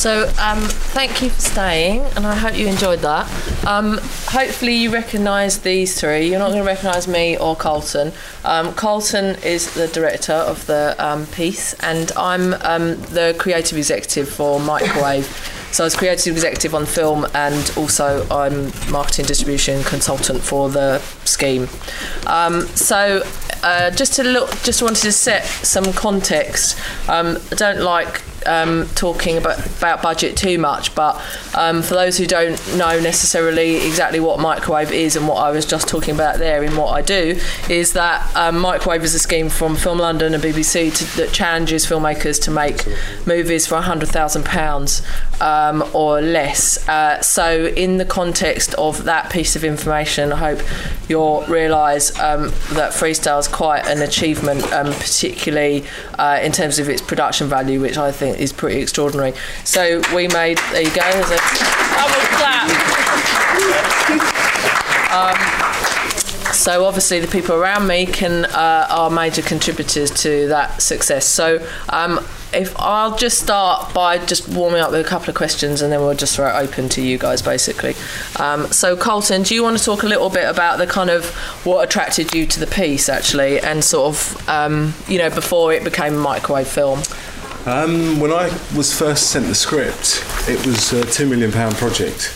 So, um, thank you for staying, and I hope you enjoyed that. Um, hopefully, you recognise these three. You're not going to recognise me or Kolton. Um, Kolton is the director of the um, piece, and I'm um, the creative executive for Microwave. So I was creative executive on film, and also I'm marketing distribution consultant for the scheme. Um, so uh, just to look, just wanted to set some context. Um, I don't like um, talking about, about budget too much, but um, for those who don't know necessarily exactly what microwave is and what I was just talking about there in what I do, is that um, microwave is a scheme from Film London and BBC to, that challenges filmmakers to make movies for £100,000 um, or less. Uh, so, in the context of that piece of information, I hope you'll realise um, that Freestyle is quite an achievement, um, particularly uh, in terms of its production value, which I think is pretty extraordinary. So we made there you go. There's a double clap. Um, so obviously the people around me can uh, are major contributors to that success. So um, if I'll just start by just warming up with a couple of questions and then we'll just throw it open to you guys basically. Um, so Kolton, do you want to talk a little bit about the kind of what attracted you to the piece actually and sort of um, you know before it became a microwave film? Um, when I was first sent the script, it was a two million pound project,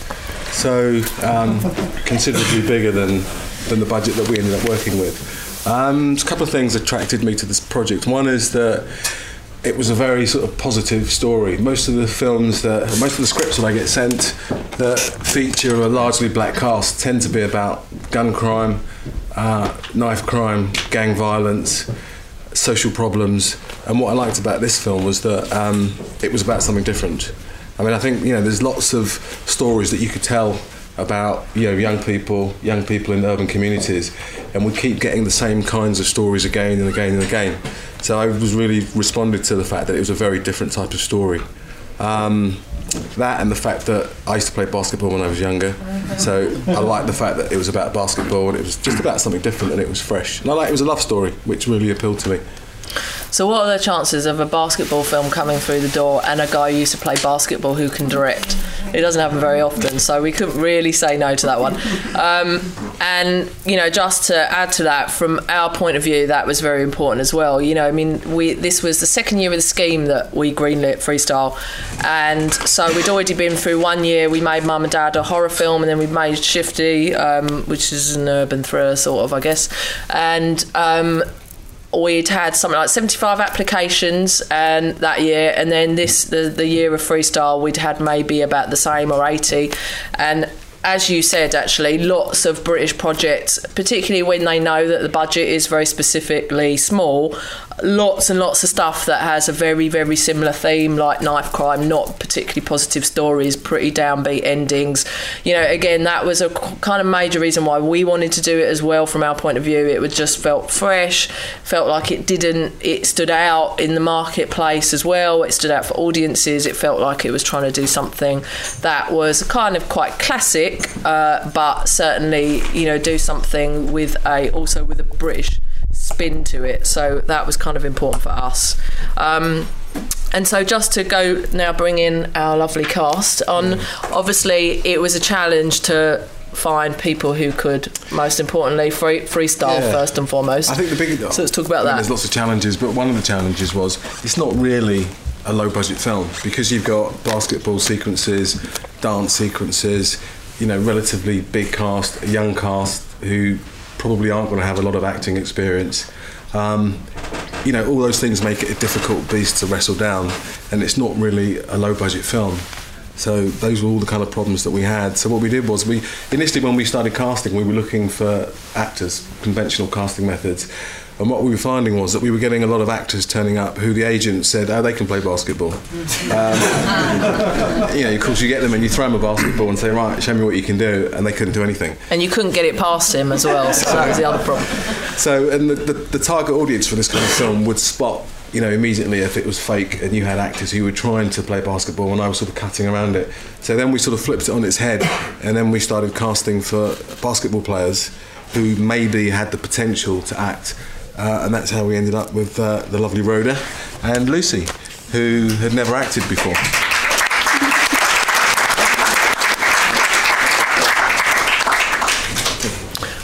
so um, considerably bigger than than the budget that we ended up working with. Um, a couple of things attracted me to this project. One is that it was a very sort of positive story. Most of the films that, most of the scripts that I get sent that feature a largely black cast tend to be about gun crime, uh, knife crime, gang violence, social problems. And what I liked about this film was that um, it was about something different. I mean, I think you know, there's lots of stories that you could tell about you know young people, young people in urban communities, and we keep getting the same kinds of stories again and again and again. So I was really responded to the fact that it was a very different type of story. Um, that and the fact that I used to play basketball when I was younger, so I liked the fact that it was about basketball and it was just about something different and it was fresh. And I like it was a love story, which really appealed to me. So, what are the chances of a basketball film coming through the door and a guy who used to play basketball who can direct? It doesn't happen very often, so we couldn't really say no to that one. Um, and you know, just to add to that, from our point of view, that was very important as well. You know, I mean, we this was the second year of the scheme that we greenlit Freestyle, and so we'd already been through one year. We made Mum and Dad a horror film, and then we made Shifty, um, which is an urban thriller, sort of, I guess, and. Um, we'd had something like 75 applications and that year and then this the, the year of freestyle we'd had maybe about the same or 80 and as you said, actually, lots of British projects, particularly when they know that the budget is very specifically small, lots and lots of stuff that has a very, very similar theme, like knife crime, not particularly positive stories, pretty downbeat endings. You know, again, that was a kind of major reason why we wanted to do it as well from our point of view. It just felt fresh, felt like it didn't, it stood out in the marketplace as well, it stood out for audiences, it felt like it was trying to do something that was kind of quite classic uh, but certainly you know do something with a also with a British spin to it. So that was kind of important for us. Um, and so just to go now bring in our lovely cast on obviously it was a challenge to find people who could most importantly free, freestyle Yeah. first and foremost I think the big. so let's talk about I mean, that There's lots of challenges, but one of the challenges was it's not really a low budget film because you've got basketball sequences, dance sequences, you know, relatively big cast, young cast who probably aren't going to have a lot of acting experience. Um, you know, all those things make it a difficult beast to wrestle down, and it's not really a low budget film. So those were all the kind of problems that we had. So what we did was we initially when we started casting, we were looking for actors, conventional casting methods. And what we were finding was that we were getting a lot of actors turning up who the agent said, "Oh, they can play basketball." Um, you know, of course, you get them and you throw them a basketball and say, "Right, show me what you can do," and they couldn't do anything. and you couldn't get it past him as well so that was the other problem So, and the, the, the target audience for this kind of film would spot, you know, immediately if it was fake and you had actors who were trying to play basketball and I was sort of cutting around it. So then we sort of flipped it on its head and then we started casting for basketball players who maybe had the potential to act. Uh, and that's how we ended up with uh, the lovely Rhoda and Lucy, who had never acted before.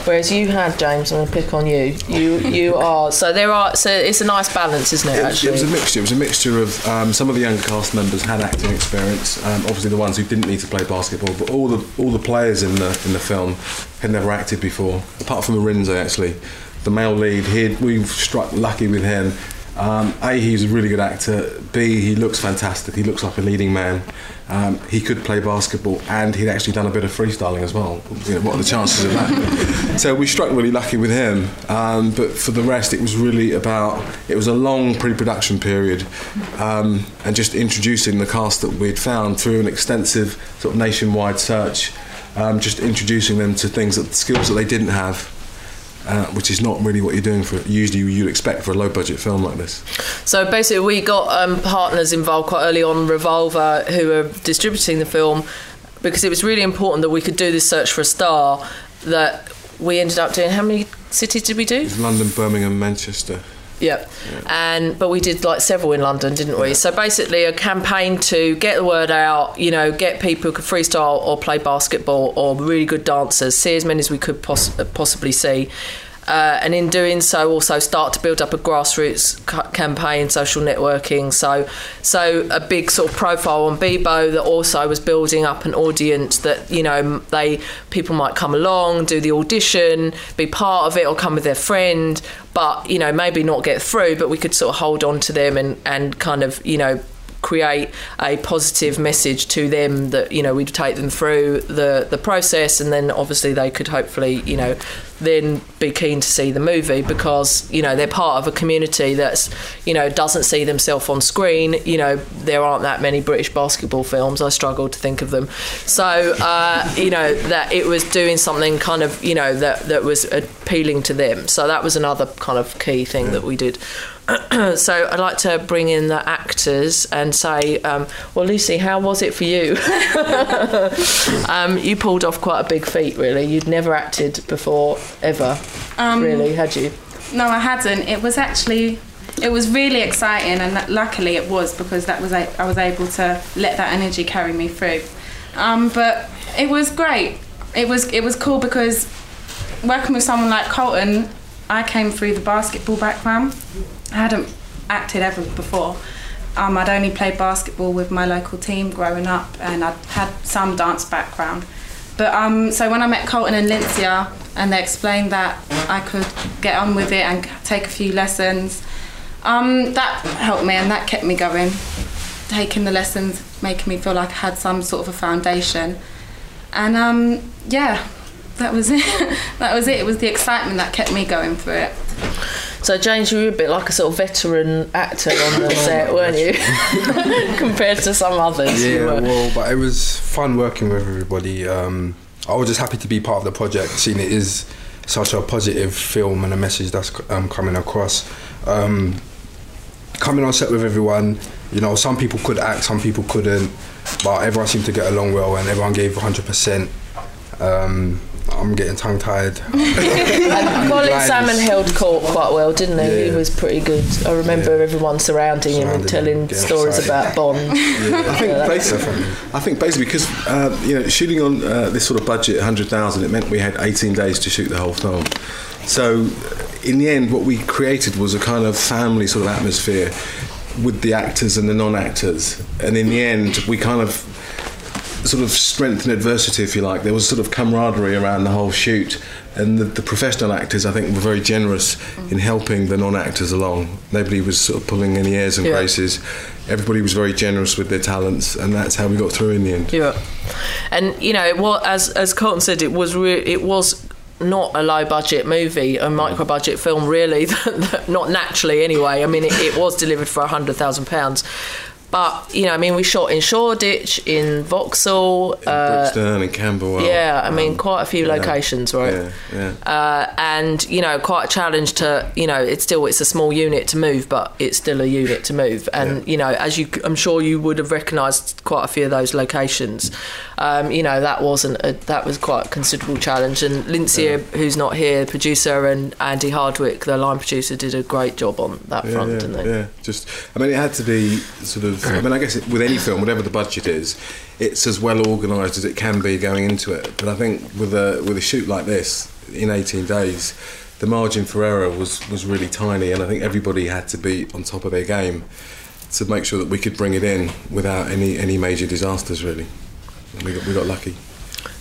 Whereas you had James, I'm going to pick on you. You you are so there are so it's a nice balance, isn't it? It, actually? it was a mixture. It was a mixture of um, some of the younger cast members had acting experience. Um, obviously, the ones who didn't need to play basketball, but all the all the players in the in the film had never acted before, apart from Lorenzo actually the male lead. He we've struck lucky with him. Um, a, he's a really good actor. B, he looks fantastic. He looks like a leading man. Um, he could play basketball, and he'd actually done a bit of freestyling as well. You know, what are the chances of that? so we struck really lucky with him. Um, but for the rest, it was really about. It was a long pre-production period, um, and just introducing the cast that we'd found through an extensive sort of nationwide search. Um, just introducing them to things that skills that they didn't have uh, which is not really what you're doing for usually you'd expect for a low budget film like this. So basically, we got um, partners involved quite early on, Revolver, who were distributing the film, because it was really important that we could do this search for a star. That we ended up doing. How many cities did we do? London, Birmingham, Manchester. Yeah. And but we did like several in London, didn't we? So basically a campaign to get the word out, you know, get people who could freestyle or play basketball or really good dancers, see as many as we could poss- possibly see. Uh, and in doing so, also start to build up a grassroots campaign, social networking. So, so a big sort of profile on Bebo that also was building up an audience that you know they people might come along, do the audition, be part of it, or come with their friend, but you know maybe not get through. But we could sort of hold on to them and and kind of you know create a positive message to them that you know we'd take them through the the process and then obviously they could hopefully you know then be keen to see the movie because you know they're part of a community that's you know doesn't see themselves on screen. You know there aren't that many British basketball films. I struggle to think of them. So uh, you know that it was doing something kind of you know that that was appealing to them. So that was another kind of key thing that we did so I'd like to bring in the actors and say, um, well, Lucy, how was it for you? um, you pulled off quite a big feat, really. You'd never acted before, ever, Um, really, had you? No, I hadn't. It was actually, it was really exciting, and that, luckily it was because that was I was able to let that energy carry me through. Um, but it was great. It was it was cool because working with someone like Kolton, I came through the basketball background. I hadn't acted ever before. Um, I'd only played basketball with my local team growing up, and I'd had some dance background. But um, so when I met Kolton and Lincia, and they explained that I could get on with it and take a few lessons, um, that helped me and that kept me going. Taking the lessons, making me feel like I had some sort of a foundation, and um, yeah, that was it. that was it. It was the excitement that kept me going through it. So, James, you were a bit like a sort of veteran actor on the set, weren't you? Compared to some others. you Yeah, well, but it was fun working with everybody. Um, I was just happy to be part of the project, seeing it is such a positive film and a message that's um, coming across. Um, coming on set with everyone, you know, some people could act, some people couldn't, but everyone seemed to get along well and everyone gave 100%. Um, I'm getting tongue tied. Colin Gliders. Salmon held court quite well, didn't he? He was pretty good. I remember Yeah. everyone surrounding him and telling him, stories excited. about Bond. I think basically, I think basically because uh, you know shooting on uh, this sort of budget, hundred thousand, it meant we had eighteen days to shoot the whole film. So, in the end, what we created was a kind of family sort of atmosphere with the actors and the non-actors, and in the end, we kind of sort of strength in adversity, if you like. There was sort of camaraderie around the whole shoot, and the, the professional actors, I think, were very generous in helping the non-actors along. Nobody was sort of pulling any airs and Yeah. graces. Everybody was very generous with their talents, and that's how we got through in the end. Yeah, and you know, well, as as Kolton said, it was re- it was not a low budget movie, a micro budget film, really. not naturally, anyway. I mean, it, it was delivered for a hundred thousand pounds. But you know, I mean, we shot in Shoreditch, in Vauxhall, uh, Brixton and Camberwell. yeah. I mean, um, quite a few yeah, locations, right? Yeah, yeah. uh, and you know quite a challenge to you know it's still it's a small unit to move but it's still a unit to move and you know as you i'm sure you would have recognized quite a few of those locations um, you know that wasn't a, that was quite a considerable challenge and Lindsay who's not here the producer and andy hardwick the line producer did a great job on that yeah, front yeah, didn't they yeah. Just, I mean, it had to be sort of. I mean, I guess it, with any film, whatever the budget is, it's as well organised as it can be going into it. But I think with a with a shoot like this, in 18 days, the margin for error was, was really tiny, and I think everybody had to be on top of their game to make sure that we could bring it in without any, any major disasters, really. We got, we got lucky.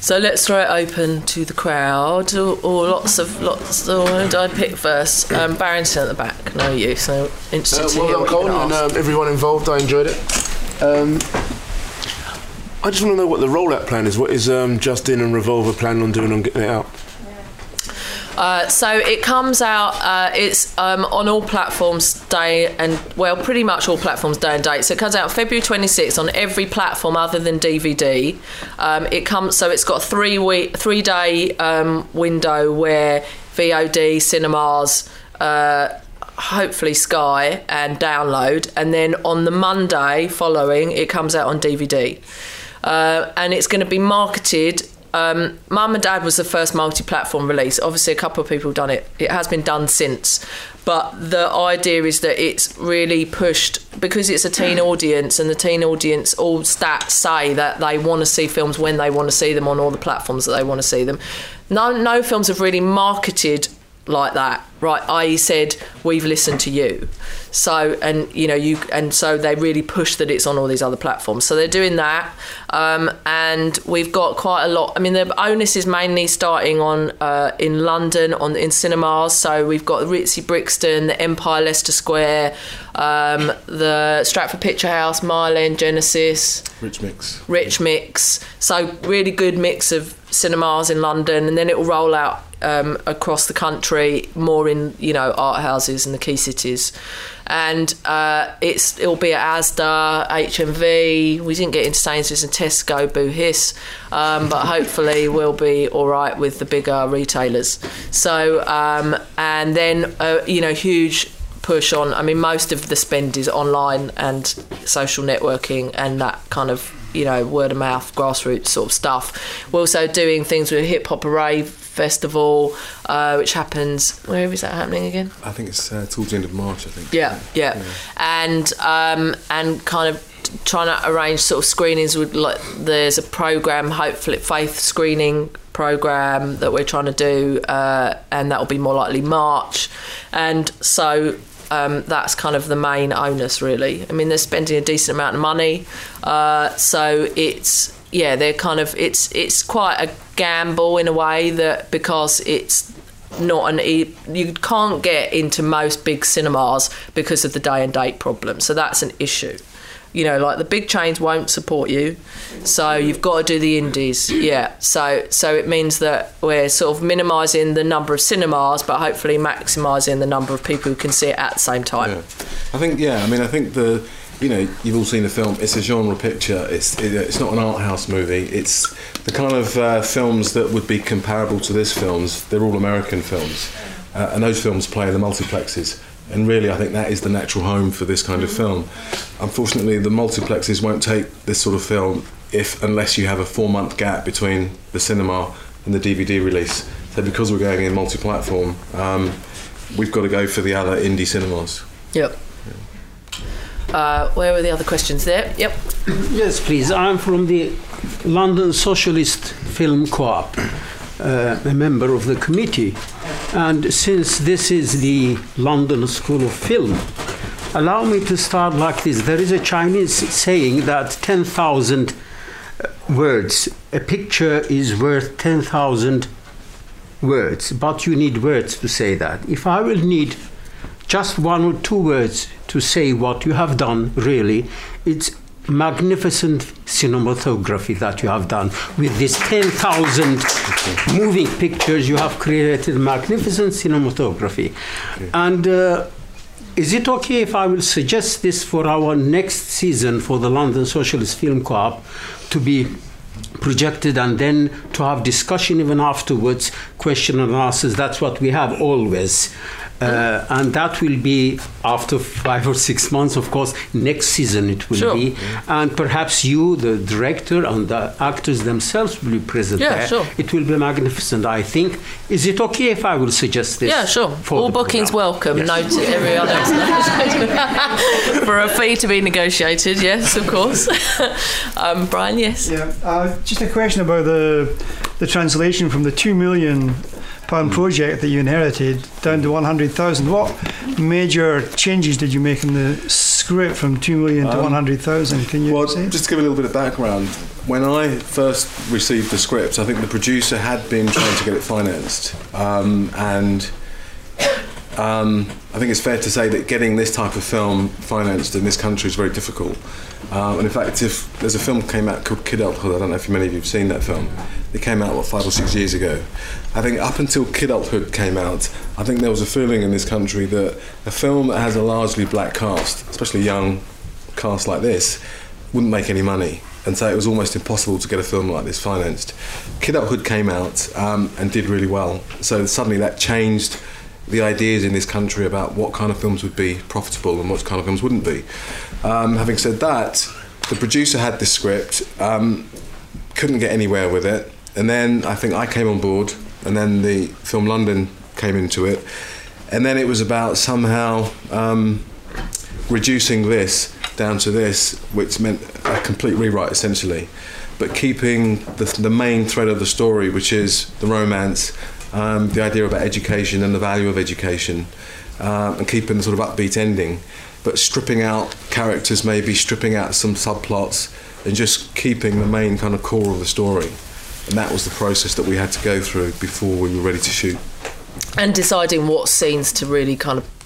So let's throw it open to the crowd, or, or lots of lots. Or who did I pick first? Um, Barrington at the back. No, you. So interested Uh, to well done, what Colin, and um, everyone involved. I enjoyed it. Um, I just want to know what the rollout plan is. What is um, Justin and Revolver planning on doing on getting it out? Uh, so it comes out. Uh, it's um, on all platforms day and well, pretty much all platforms day and date. So it comes out February 26th on every platform other than DVD. Um, it comes. So it's got three week, three day um, window where VOD cinemas. Uh, hopefully Sky and download, and then on the Monday following, it comes out on DVD, uh, and it's going to be marketed. Um, Mum and Dad was the first multi-platform release. Obviously, a couple of people have done it. It has been done since, but the idea is that it's really pushed because it's a teen audience, and the teen audience, all stats say that they want to see films when they want to see them on all the platforms that they want to see them. No, no films have really marketed like that right i said we've listened to you so and you know you and so they really push that it's on all these other platforms so they're doing that um, and we've got quite a lot i mean the onus is mainly starting on uh, in london on in cinemas so we've got ritzy brixton the empire leicester square um, the stratford picture house end genesis Rich mix. rich mix. So really good mix of cinemas in London, and then it will roll out um, across the country, more in you know art houses and the key cities. And uh, it's it'll be at ASDA, HMV. We didn't get into Sainsbury's and Tesco, boo hiss, um, but hopefully we'll be all right with the bigger retailers. So um, and then uh, you know huge push on. I mean, most of the spend is online and social networking and that kind of you know word of mouth, grassroots sort of stuff. We're also doing things with Hip Hop Array Festival, uh, which happens. Where is that happening again? I think it's uh, towards the end of March, I think. Yeah, yeah, and um, and kind of trying to arrange sort of screenings with like there's a program, hopefully faith screening program that we're trying to do, uh, and that will be more likely March, and so. Um, that's kind of the main onus, really. I mean, they're spending a decent amount of money, uh, so it's yeah, they're kind of it's it's quite a gamble in a way that because it's not an you can't get into most big cinemas because of the day and date problem. So that's an issue. You know like the big chains won't support you. So you've got to do the indies. Yeah. So so it means that we're sort of minimizing the number of cinemas but hopefully maximizing the number of people who can see it at the same time. Yeah, I think yeah. I mean, I think the you know you've all seen the film. It's a genre picture. It's it, it's not an art house movie. It's the kind of uh, films that would be comparable to this films. They're all American films, uh, and those films play the multiplexes. And really, I think that is the natural home for this kind of film. Unfortunately, the multiplexes won't take this sort of film if unless you have a four-month gap between the cinema and the DVD release. So because we're going in multi-platform, um, we've got to go for the other indie cinemas. yep uh, where were the other questions there yep Yes, please. I'm from the London Socialist Film Co-op, uh, a member of the committee. And since this is the London School of Film, allow me to start like this. There is a Chinese saying that 10,000 words, a picture is worth 10,000 words, but you need words to say that. If I will need just one or two words to say what you have done, really, it's magnificent cinematography that you have done. With these 10,000 moving pictures, you have created magnificent cinematography. And uh, is it okay if I will suggest this for our next season for the London Socialist Film Co-op to be projected and then to have discussion even afterwards, question and answers. That's what we have always. Uh, and that will be after five or six months, of course. Next season it will Sure. be, and perhaps you, the director, and the actors themselves will be present Yeah, there. sure. It will be magnificent, I think. Is it okay if I will suggest this? Yeah, sure. for All bookings program? welcome. Yes. Noted. Everyone else. For a fee to be negotiated, yes, of course. um, Brian, yes. Yeah, uh, just a question about the the translation from the two million pound project that you inherited down to 100,000. What major changes did you make in the script from 2 million to Um, 100,000? Can you Well, say? just to give a little bit of background, when I first received the script, I think the producer had been trying to get it financed, um, and um, I think it's fair to say that getting this type of film financed in this country is very difficult. Um, and in fact, if there's a film came out called Kidulthood, I don't know if many of you have seen that film. It came out what five or six years ago. I think up until Kidulthood came out, I think there was a feeling in this country that a film that has a largely black cast, especially young cast like this, wouldn't make any money. And so it was almost impossible to get a film like this financed. Kid Up came out um, and did really well. So suddenly that changed the ideas in this country about what kind of films would be profitable and what kind of films wouldn't be. Um, having said that, the producer had this script, um, couldn't get anywhere with it. And then I think I came on board, and then the Film London came into it. And then it was about somehow um, reducing this down to this, which meant a complete rewrite essentially, but keeping the, the main thread of the story, which is the romance, um, the idea about education and the value of education, um, and keeping the sort of upbeat ending, but stripping out characters, maybe stripping out some subplots, and just keeping the main kind of core of the story. And that was the process that we had to go through before we were ready to shoot. and deciding what scenes to really kind of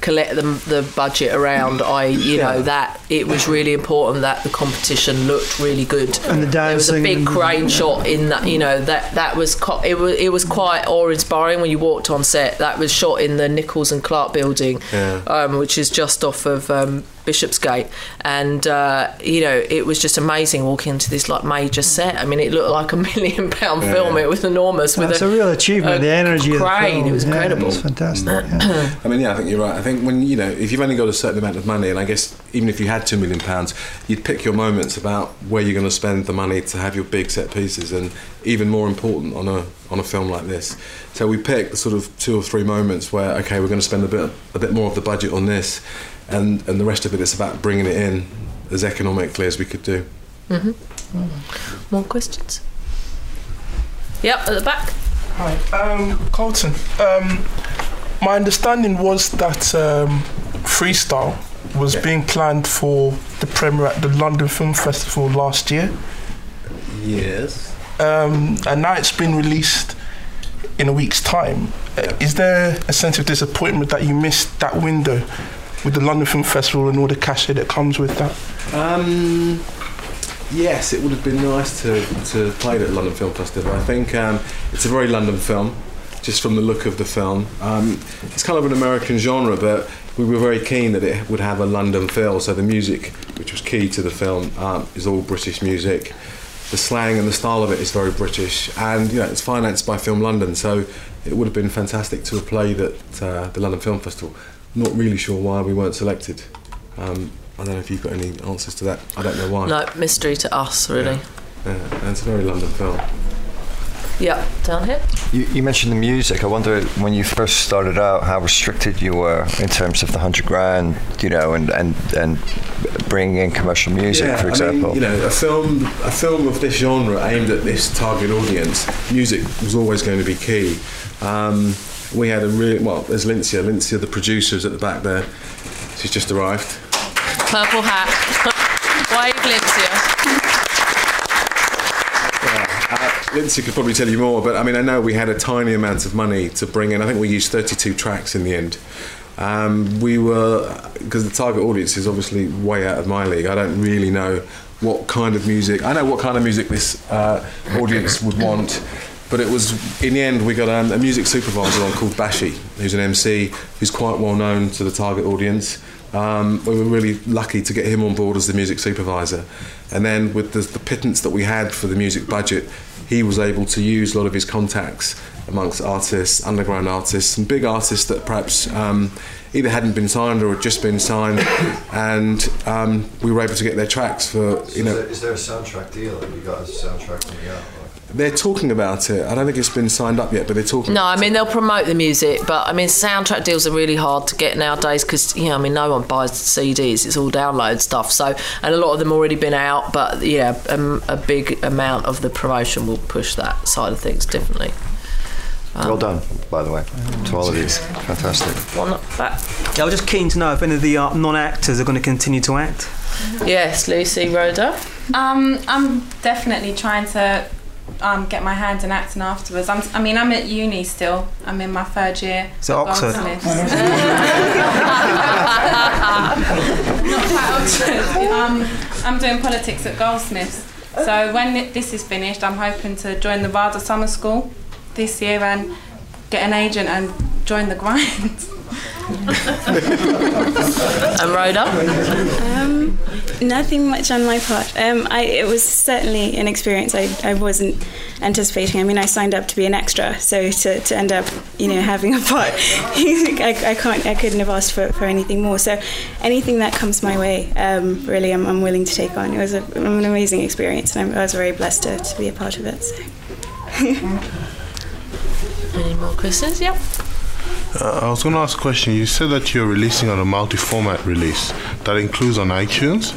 collect the, the budget around i you know that it was really important that the competition looked really good And the dancing. there was a dancing big and- crane shot in that you know that that was co- it was it was quite awe inspiring when you walked on set that was shot in the nichols and clark building Yeah. um, which is just off of um, Bishopsgate, and uh, you know it was just amazing walking into this like major set. I mean, it looked like a million pound film. It was enormous. with That's a, real achievement, a the energy of the crane. film. It was Yeah, incredible. it's fantastic. yeah. I mean, yeah, I think you're right. I think when you know, if you've only got a certain amount of money, and I guess even if you had two million pounds, you'd pick your moments about where you're going to spend the money to have your big set pieces, and even more important on a on a film like this. So we picked sort of two or three moments where okay, we're going to spend a bit a bit more of the budget on this, and and the rest of it is about bringing it in as economically as we could do. More questions? Yep, at the back. Hi, um, Kolton. Um, my understanding was that um, Freestyle was being planned for the premiere at the London Film Festival last year, Yes. um, and now it's been released in a week's time. Uh, is there a sense of disappointment that you missed that window with the London Film Festival and all the cachet that comes with that? Um, yes, it would have been nice to, to play at London Film Festival. I think um, it's a very London film, just from the look of the film. Um, it's kind of an American genre, but we were very keen that it would have a London feel. So the music, which was key to the film, um, is all British music. The slang and the style of it is very British, and you know it's financed by Film London, so it would have been fantastic to have played at uh, the London Film Festival. Not really sure why we weren't selected. Um, I don't know if you've got any answers to that. I don't know why. No, mystery to us, really. Yeah, and it's a very London film. Yeah, down here. You, you mentioned the music. I wonder when you first started out how restricted you were in terms of the hundred grand, you know, and, and, and bringing in commercial music, yeah, for I example. mean, you know, a film, a film of this genre aimed at this target audience, music was always going to be key. Um, we had a really well. There's Lincia. Lincia, the producers at the back there. She's just arrived. Purple hat. Wave Lincia. Uh, Lindsay could probably tell you more, but I mean, I know we had a tiny amount of money to bring in. I think we used 32 tracks in the end. Um, we were, because the target audience is obviously way out of my league, I don't really know what kind of music, I know what kind of music this uh, audience would want. But it was, in the end, we got um, a music supervisor on called Bashy, who's an MC, who's quite well known to the target audience. Um, we were really lucky to get him on board as the music supervisor. And then with the, the pittance that we had for the music budget, he was able to use a lot of his contacts amongst artists, underground artists, and big artists that perhaps um, either hadn't been signed or had just been signed. And um, we were able to get their tracks for, you know, is there a soundtrack deal? Have you got a soundtrack coming out? They're talking about it. I don't think it's been signed up yet, but they're talking. No, I mean they'll promote the music, but I mean soundtrack deals are really hard to get nowadays because you know I mean no one buys CDs; it's all download stuff. So and a lot of them already been out, but yeah, um, a big amount of the promotion will push that side of things definitely. Well done, by the way, to all of these. Fantastic. One up back. Yeah, I was just keen to know if any of the uh, non-actors are going to continue to act. Yes, Lucy Rhoda. Um, I'm definitely trying to um, get my hand in acting afterwards. I'm, I mean, I'm at uni still. I'm in my third year. Is it Oxford? Not quite Oxford. Um, I'm doing politics at Goldsmiths. So when this is finished, I'm hoping to join the RADA Summer School this year and get an agent and join the grind. And Rhoda. Um, nothing much on my part. Um, I, it was certainly an experience I, I wasn't anticipating. I mean, I signed up to be an extra, so to, to end up, you know, having a part, I, I can't, I couldn't have asked for, for anything more. So, anything that comes my way, um, really, I'm, I'm willing to take on. It was a, an amazing experience, and I'm, was very blessed to, to be a part of it. So. Any more questions? Yep. Uh, I was going to ask a question. You said that you're releasing on a multi-format release. That includes on iTunes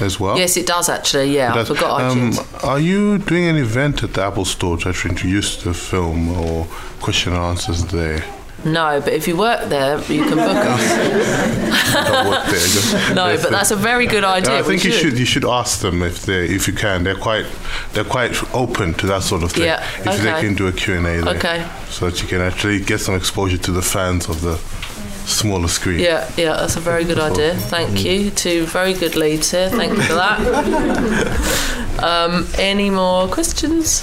as well. Yes, it does actually. Yeah, I That- forgot um, iTunes. Are you doing an event at the Apple Store to actually introduce the film or question and answers there? No, but if you work there, you can book us. Don't work there, just- No, but that's a very good idea. I think you should you should ask them if they if you can. They're quite they're quite open to that sort of thing. Yeah, If they can do a Q and A there, Okay. so that you can actually get some exposure to the fans of the smaller screen. Yeah, yeah, that's a very good idea. Thank you. Two very good leads here. Thank you for that. um, any more questions?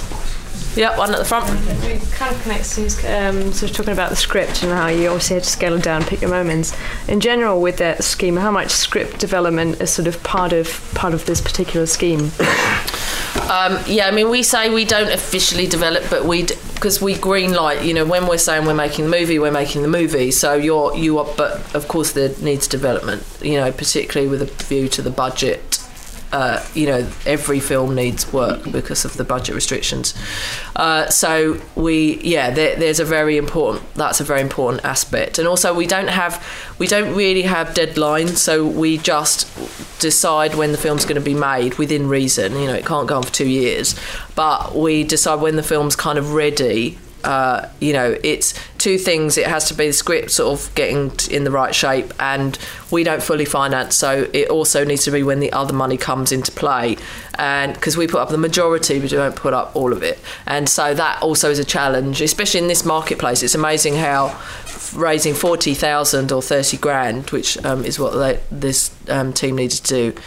Yeah, one at the front. It kind of connects to um, sort of talking about the script and how you obviously had to scale it down, pick your moments. In general, with that scheme, how much script development is sort of part of part of this particular scheme? Um, yeah, I mean, we say we don't officially develop, but we because we green light. You know, when we're saying we're making the movie, we're making the movie. So you're you are, but of course there needs development. You know, particularly with a view to the budget. Uh, you know, every film needs work because of the budget restrictions. Uh, so we, yeah, there, there's a very important. That's a very important aspect, and also we don't have, we don't really have deadlines. So we just decide when the film's going to be made within reason. You know, it can't go on for two years, but we decide when the film's kind of ready. Uh, you know, it's two things. It has to be the script sort of getting in the right shape, and we don't fully finance, so it also needs to be when the other money comes into play. And because we put up the majority, but we don't put up all of it, and so that also is a challenge, especially in this marketplace. It's amazing how raising forty thousand or thirty grand, which um, is what they, this um, team needed to do,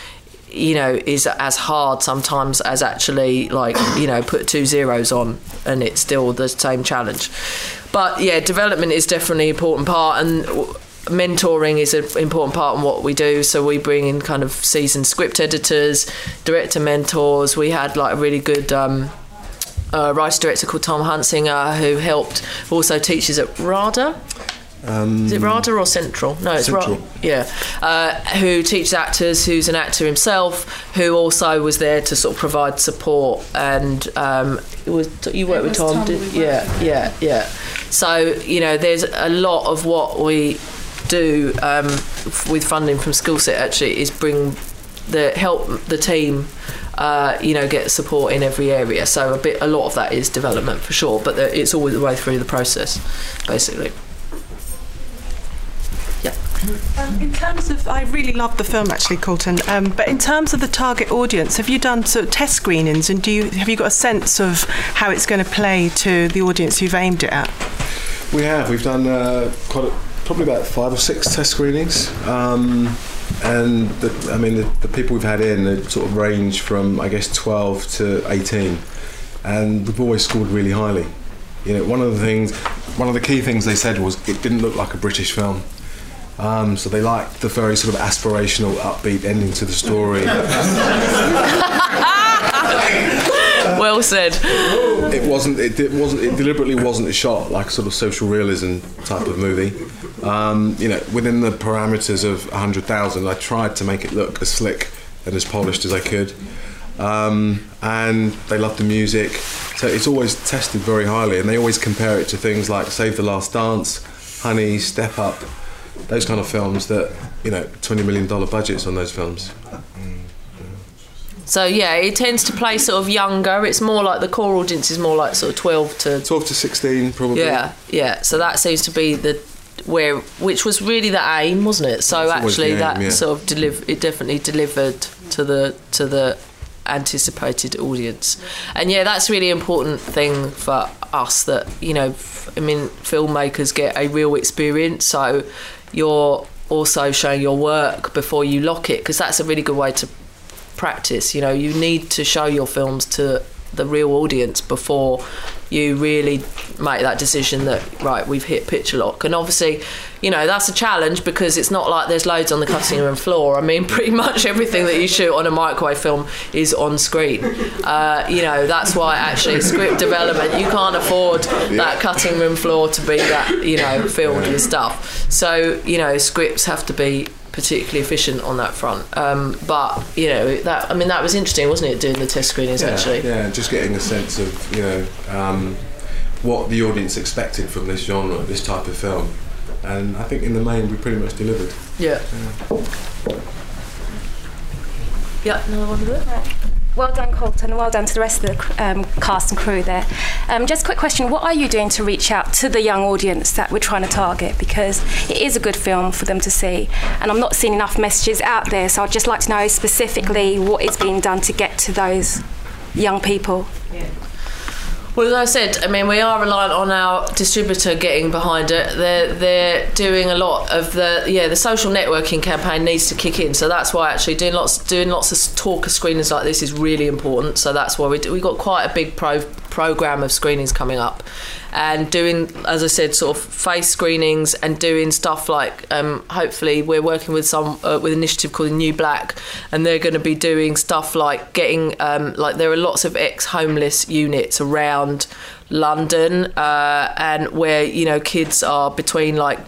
you know, is as hard sometimes as actually like you know put two zeros on, and it's still the same challenge. But yeah, development is definitely an important part, and mentoring is an important part in what we do. So we bring in kind of seasoned script editors, director mentors. We had like a really good. Um, uh, writer director called Tom Hunsinger, who helped also teaches at RADA. Um, Is it RADA or Central? No, it's Central. RADA. Yeah, uh, who teaches actors, who's an actor himself, who also was there to sort of provide support. And um, it was you worked It with was Tom, Tom did, we yeah, yeah, yeah. So you know, there's a lot of what we do um, f- with funding from Skillset actually is bring the help the team. Uh, you know, get support in every area. So a bit, a lot of that is development for sure, but the, it's always the way through the process, basically. Um, in terms of, I really love the film actually, Kolton. Um, but in terms of the target audience, have you done sort of test screenings, and do you have you got a sense of how it's going to play to the audience you've aimed it at? We have. We've done uh, quite a, probably about five or six test screenings, um, and the, I mean the, the people we've had in they sort of range from I guess 12 to 18, and we've always scored really highly. You know, one of the things, one of the key things they said was it didn't look like a British film. Um, so they liked the very sort of aspirational, upbeat ending to the story. well said. It wasn't. It, it wasn't. It deliberately wasn't a shot like a sort of social realism type of movie. Um, you know, within the parameters of hundred thousand, I tried to make it look as slick and as polished as I could. Um, and they love the music, so it's always tested very highly. And they always compare it to things like Save the Last Dance, Honey, Step Up, those kind of films that you know, twenty million dollar budgets on those films. So yeah, it tends to play sort of younger. It's more like the core audience is more like sort of twelve to 12 to 16, probably. yeah, yeah. So that seems to be the where which was really the aim, wasn't it? So It's always actually, aim, that yeah. sort of deliver it definitely delivered to the to the anticipated audience, and yeah, that's really important thing for us. That you know, f- I mean, filmmakers get a real experience. So you're also showing your work before you lock it because that's a really good way to practice. You know, you need to show your films to the real audience before you really make that decision that right we've hit picture lock. And obviously you know that's a challenge because it's not like there's loads on the cutting room floor. I mean pretty much everything that you shoot on a microwave film is on screen. Uh, you know that's why actually script development you can't afford that cutting room floor to be that you know filled with stuff. So you know scripts have to be particularly efficient on that front. Um, but you know that I mean that was interesting, wasn't it? Doing the test screenings yeah, actually. Yeah, just getting a sense of, you know, um, what the audience expected from this genre, this type of film. And I think in the main we pretty much delivered. Yeah. Yeah, another one there. Well done, Kolton. Well done to the rest of the um, cast and crew there. Um, just a quick question What are you doing to reach out to the young audience that we're trying to target? Because it is a good film for them to see. And I'm not seeing enough messages out there, so I'd just like to know specifically what is being done to get to those young people. Well, as I said, I mean, we are reliant on our distributor getting behind it. They're they're doing a lot of the yeah the social networking campaign needs to kick in. So that's why actually doing lots doing lots of talk of screenings like this is really important. So that's why we do, we've got quite a big pro program of screenings coming up, and doing as I said, sort of face screenings and doing stuff like um, hopefully we're working with some uh, with an initiative called New Black, and they're going to be doing stuff like getting um, like there are lots of ex-homeless units around London, uh, and where you know kids are between like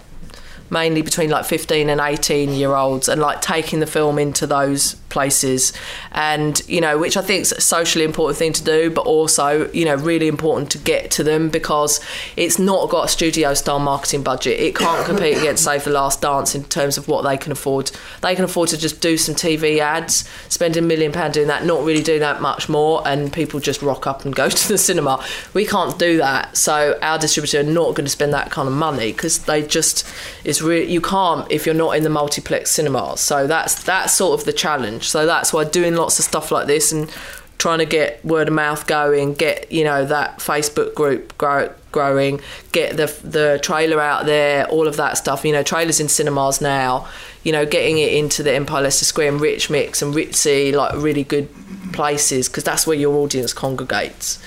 mainly between like 15 and 18 year olds and like taking the film into those places. And you know which i think is a socially important thing to do but also you know really important to get to them because it's not got a studio style marketing budget. It can't compete against save the last dance in terms of what they can afford. They can afford to just do some tv ads spend a million pound doing that not really doing that much more and people just rock up and go to the cinema. We can't do that so our distributor are not going to spend that kind of money because they just it's really you can't if you're not in the multiplex cinemas so that's that's sort of the challenge. So that's why doing lots of stuff like this and trying to get word of mouth going get you know that facebook group grow, growing get the the trailer out there all of that stuff. You know trailers in cinemas now you know getting it into the empire leicester square and rich mix and ritzy like really good places because that's where your audience congregates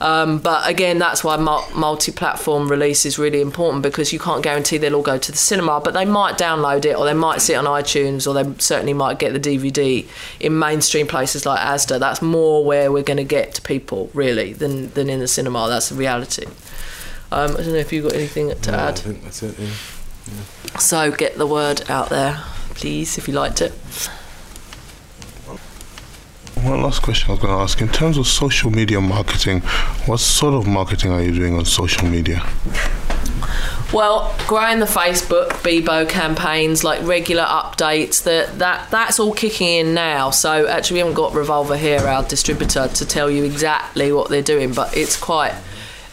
um, but again, that's why multi-platform release is really important because you can't guarantee they'll all go to the cinema, but they might download it or they might see it on iTunes or they certainly might get the DVD in mainstream places like ASDA. That's more where we're going to get to people really than than in the cinema. That's the reality. Um, I don't know if you've got anything to No, I add. think that's it, yeah. So get the word out there, please, if you liked it. One last question I was going to ask. In terms of social media marketing, what sort of marketing are you doing on social media? Well, growing the Facebook Bebo campaigns, like regular updates, that that that's all kicking in now. So actually, we haven't got Revolver here, our distributor, to tell you exactly what they're doing, but it's quite.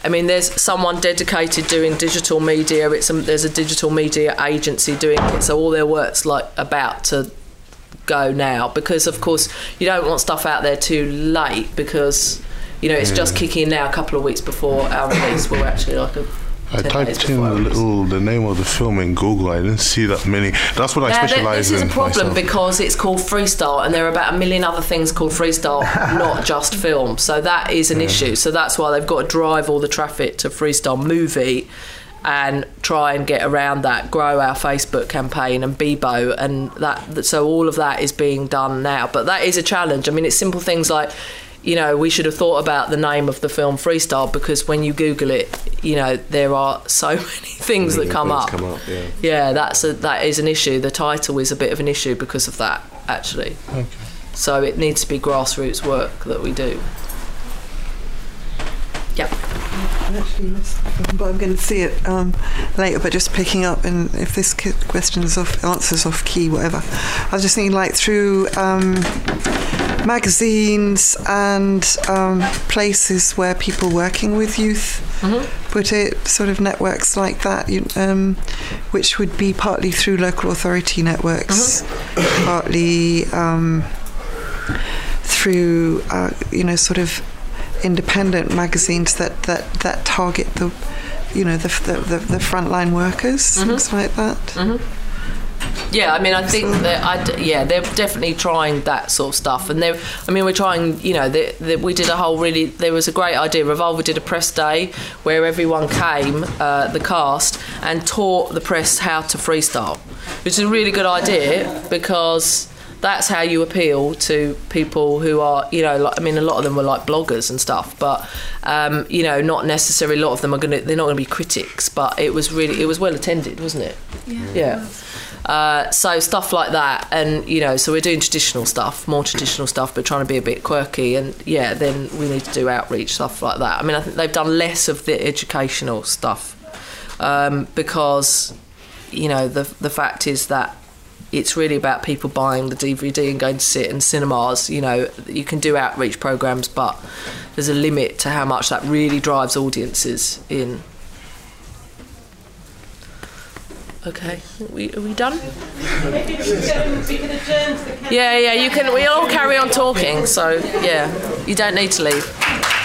I mean, there's someone dedicated doing digital media. It's a, there's a digital media agency doing it, so all their work's like about to go now because, of course, you don't want stuff out there too late because you know it's just kicking in now a couple of weeks before our release. We're actually like a I typed in the little the name of the film in Google. I didn't see that many. That's what I Now, specialize this is a problem myself. because it's called freestyle, and there are about a million other things called freestyle, not just film. So that is an issue. So that's why they've got to drive all the traffic to freestyle movie. And try and get around that, grow our Facebook campaign and Bebo, and that. So all of that is being done now, but that is a challenge. I mean, it's simple things like, you know, we should have thought about the name of the film Freestyle because when you Google it, you know, there are so many things that come up. come up, yeah. Yeah, that's a, that is an issue. The title is a bit of an issue because of that, actually. Okay. So it needs to be grassroots work that we do. Actually, missed that one, but I'm going to see it um, later. But just picking up, and if this question is off, answers off key, whatever. I was just thinking, like through um, magazines and um, places where people working with youth put it, sort of networks like that, you, um, which would be partly through local authority networks, partly um, through, uh, you know, sort of independent magazines that, that, that target the, you know, the, the, the, the frontline workers, things like that. Yeah, I mean, I think that I d- yeah, they're definitely trying that sort of stuff, and they're. I mean, we're trying. You know, the, the, we did a whole really. There was a great idea. Revolver did a press day where everyone came, uh, the cast, and taught the press how to freestyle, which is a really good idea because that's how you appeal to people who are, you know, like, I mean, a lot of them were like bloggers and stuff, but um, you know, not necessarily. A lot of them are going to. They're not going to be critics, but it was really. It was well attended, wasn't it? Yeah. Yeah. Uh, so stuff like that, and you know, so we're doing traditional stuff, more traditional stuff, but trying to be a bit quirky, and yeah, then we need to do outreach stuff like that. I mean, I think they've done less of the educational stuff um, because you know the the fact is that it's really about people buying the DVD and going to sit in cinemas. You know, you can do outreach programs, but there's a limit to how much that really drives audiences in. Okay, are we, are we done? Yeah, yeah, you can. We all carry on talking, so yeah, you don't need to leave.